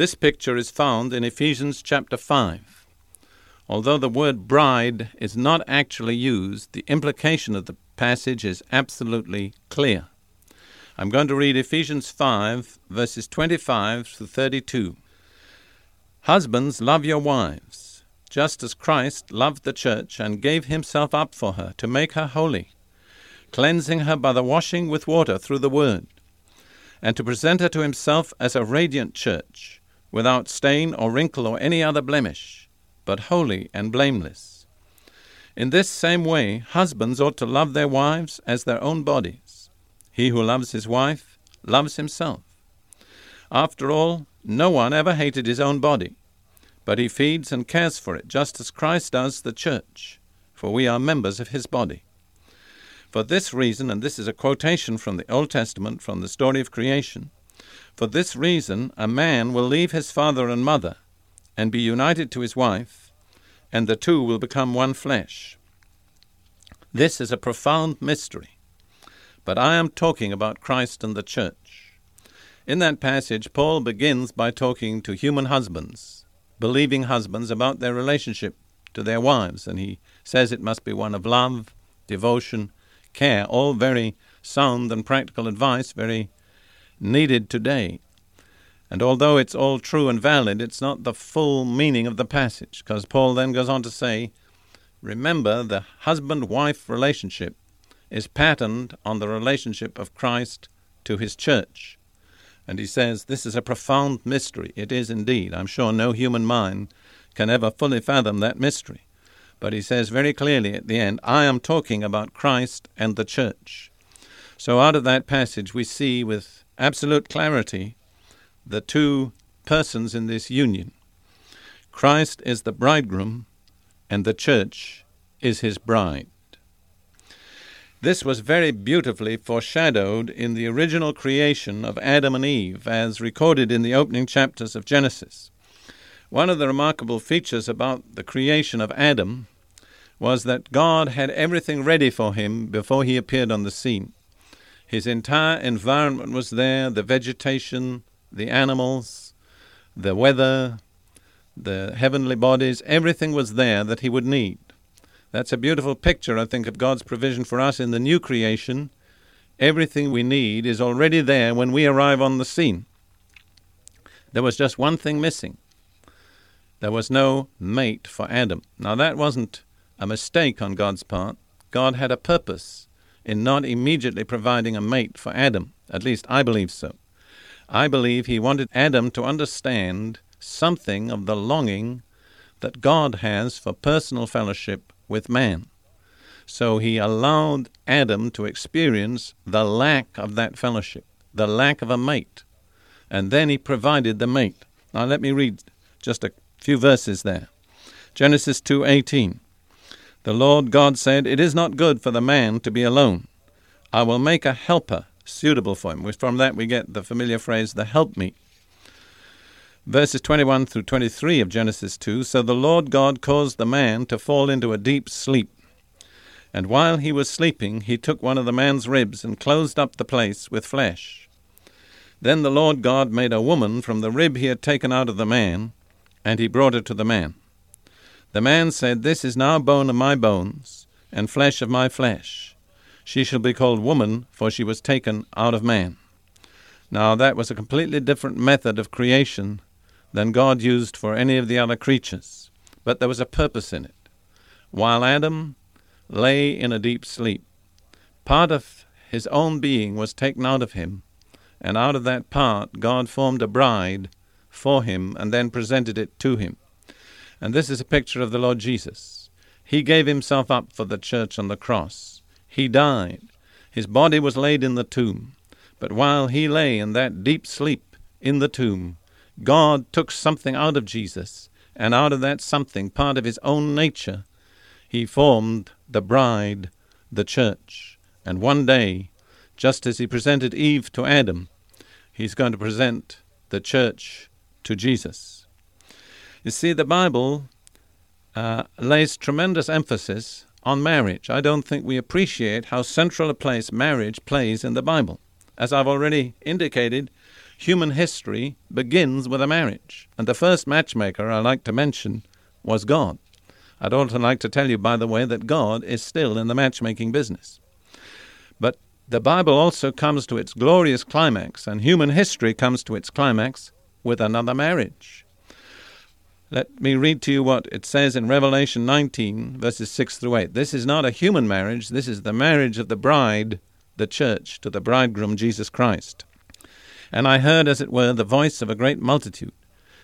This picture is found in Ephesians chapter 5. Although the word bride is not actually used, the implication of the passage is absolutely clear. I'm going to read Ephesians 5, verses 25 to 32. Husbands, love your wives, just as Christ loved the church and gave himself up for her to make her holy, cleansing her by the washing with water through the word, and to present her to himself as a radiant church without stain or wrinkle or any other blemish, but holy and blameless. In this same way, husbands ought to love their wives as their own bodies. He who loves his wife loves himself. After all, no one ever hated his own body, but he feeds and cares for it, just as Christ does the church, for we are members of his body. For this reason, and this is a quotation from the Old Testament from the story of creation, for this reason, a man will leave his father and mother and be united to his wife, and the two will become one flesh. This is a profound mystery, but I am talking about Christ and the church. In that passage, Paul begins by talking to human husbands, believing husbands, about their relationship to their wives, and he says it must be one of love, devotion, care, all very sound and practical advice, very needed today. And although it's all true and valid, it's not the full meaning of the passage, because Paul then goes on to say, Remember, the husband wife relationship is patterned on the relationship of Christ to his church. And he says, This is a profound mystery. It is indeed. I'm sure no human mind can ever fully fathom that mystery. But he says very clearly at the end, I am talking about Christ and the church. So out of that passage, we see with absolute clarity the two persons in this union. Christ is the bridegroom, and the church is his bride. This was very beautifully foreshadowed in the original creation of Adam and Eve, as recorded in the opening chapters of Genesis. One of the remarkable features about the creation of Adam was that God had everything ready for him before he appeared on the scene. His entire environment was there the vegetation, the animals, the weather, the heavenly bodies, everything was there that he would need. That's a beautiful picture, I think, of God's provision for us in the new creation. Everything we need is already there when we arrive on the scene. There was just one thing missing. There was no mate for Adam. Now, that wasn't a mistake on God's part. God had a purpose in not immediately providing a mate for Adam. At least I believe so. I believe he wanted Adam to understand something of the longing that God has for personal fellowship with man. So he allowed Adam to experience the lack of that fellowship, the lack of a mate. And then he provided the mate. Now let me read just a few verses there. Genesis 2:18 the Lord God said, It is not good for the man to be alone. I will make a helper suitable for him. From that we get the familiar phrase, the help meet. Verses 21 through 23 of Genesis 2 So the Lord God caused the man to fall into a deep sleep. And while he was sleeping, he took one of the man's ribs and closed up the place with flesh. Then the Lord God made a woman from the rib he had taken out of the man, and he brought her to the man. The man said, This is now bone of my bones, and flesh of my flesh. She shall be called woman, for she was taken out of man. Now, that was a completely different method of creation than God used for any of the other creatures, but there was a purpose in it. While Adam lay in a deep sleep, part of his own being was taken out of him, and out of that part God formed a bride for him and then presented it to him. And this is a picture of the Lord Jesus. He gave himself up for the church on the cross. He died. His body was laid in the tomb. But while he lay in that deep sleep in the tomb, God took something out of Jesus, and out of that something, part of his own nature, he formed the bride, the church. And one day, just as he presented Eve to Adam, he's going to present the church to Jesus. You see, the Bible uh, lays tremendous emphasis on marriage. I don't think we appreciate how central a place marriage plays in the Bible. As I've already indicated, human history begins with a marriage. And the first matchmaker I like to mention was God. I'd also like to tell you, by the way, that God is still in the matchmaking business. But the Bible also comes to its glorious climax, and human history comes to its climax with another marriage. Let me read to you what it says in Revelation 19, verses 6 through 8. This is not a human marriage, this is the marriage of the bride, the church, to the bridegroom, Jesus Christ. And I heard, as it were, the voice of a great multitude,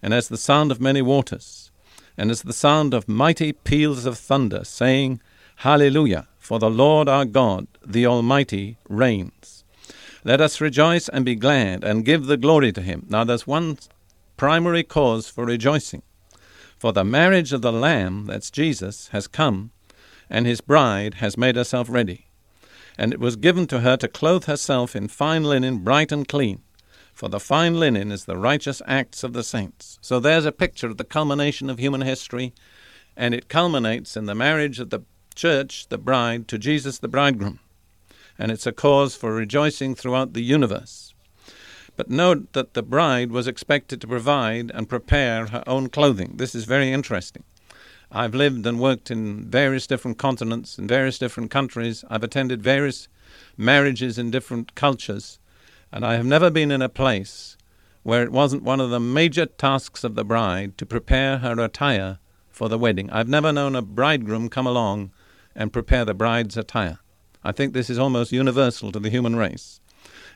and as the sound of many waters, and as the sound of mighty peals of thunder, saying, Hallelujah, for the Lord our God, the Almighty, reigns. Let us rejoice and be glad, and give the glory to him. Now, there's one primary cause for rejoicing for the marriage of the Lamb, that's Jesus, has come, and his bride has made herself ready. And it was given to her to clothe herself in fine linen, bright and clean. For the fine linen is the righteous acts of the saints. So there's a picture of the culmination of human history, and it culminates in the marriage of the church, the bride, to Jesus, the bridegroom. And it's a cause for rejoicing throughout the universe. But note that the bride was expected to provide and prepare her own clothing. This is very interesting. I've lived and worked in various different continents, in various different countries. I've attended various marriages in different cultures, and I have never been in a place where it wasn't one of the major tasks of the bride to prepare her attire for the wedding. I've never known a bridegroom come along and prepare the bride's attire. I think this is almost universal to the human race.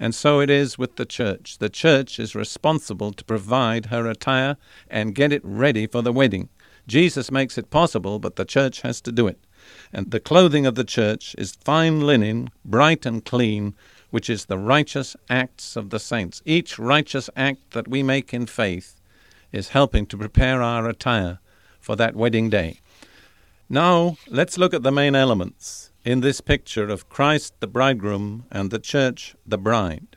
And so it is with the church. The church is responsible to provide her attire and get it ready for the wedding. Jesus makes it possible, but the church has to do it. And the clothing of the church is fine linen, bright and clean, which is the righteous acts of the saints. Each righteous act that we make in faith is helping to prepare our attire for that wedding day. Now, let's look at the main elements in this picture of Christ the bridegroom and the church the bride.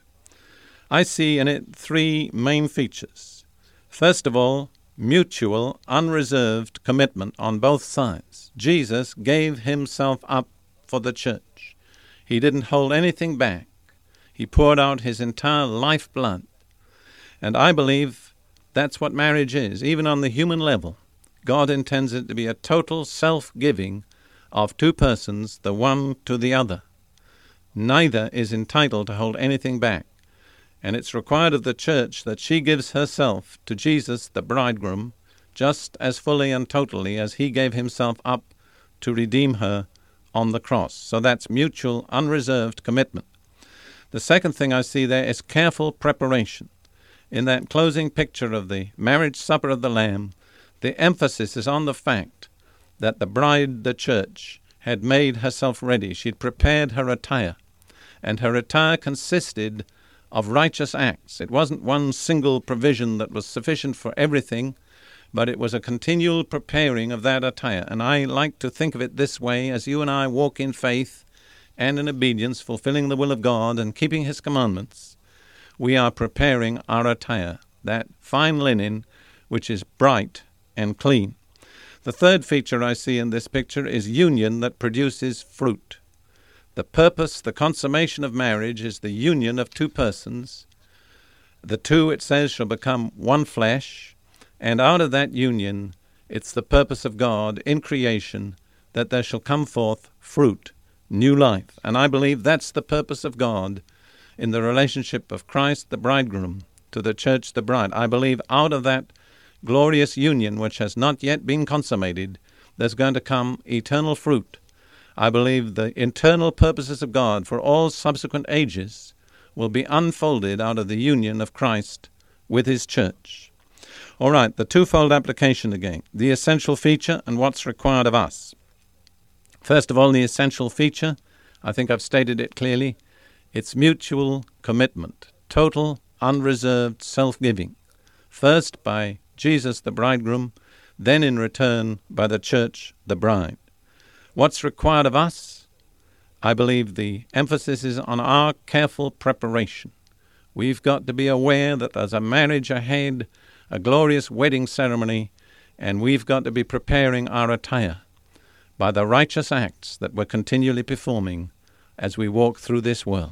I see in it three main features. First of all, mutual, unreserved commitment on both sides. Jesus gave himself up for the church. He didn't hold anything back. He poured out his entire lifeblood. And I believe that's what marriage is, even on the human level. God intends it to be a total self giving of two persons, the one to the other. Neither is entitled to hold anything back, and it's required of the church that she gives herself to Jesus, the bridegroom, just as fully and totally as he gave himself up to redeem her on the cross. So that's mutual, unreserved commitment. The second thing I see there is careful preparation. In that closing picture of the marriage supper of the Lamb, the emphasis is on the fact that the bride, the church, had made herself ready. She had prepared her attire, and her attire consisted of righteous acts. It wasn't one single provision that was sufficient for everything, but it was a continual preparing of that attire. And I like to think of it this way as you and I walk in faith and in obedience, fulfilling the will of God and keeping His commandments, we are preparing our attire, that fine linen which is bright and clean. The third feature I see in this picture is union that produces fruit. The purpose, the consummation of marriage is the union of two persons. The two, it says, shall become one flesh, and out of that union, it's the purpose of God in creation that there shall come forth fruit, new life. And I believe that's the purpose of God in the relationship of Christ the bridegroom to the church the bride. I believe out of that glorious union which has not yet been consummated, there's going to come eternal fruit. I believe the internal purposes of God for all subsequent ages will be unfolded out of the union of Christ with His church. All right, the twofold application again the essential feature and what's required of us. First of all, the essential feature, I think I've stated it clearly, It's mutual commitment, total, unreserved self giving, first by Jesus the bridegroom, then in return by the church the bride. What's required of us? I believe the emphasis is on our careful preparation. We've got to be aware that there's a marriage ahead, a glorious wedding ceremony, and we've got to be preparing our attire by the righteous acts that we're continually performing as we walk through this world.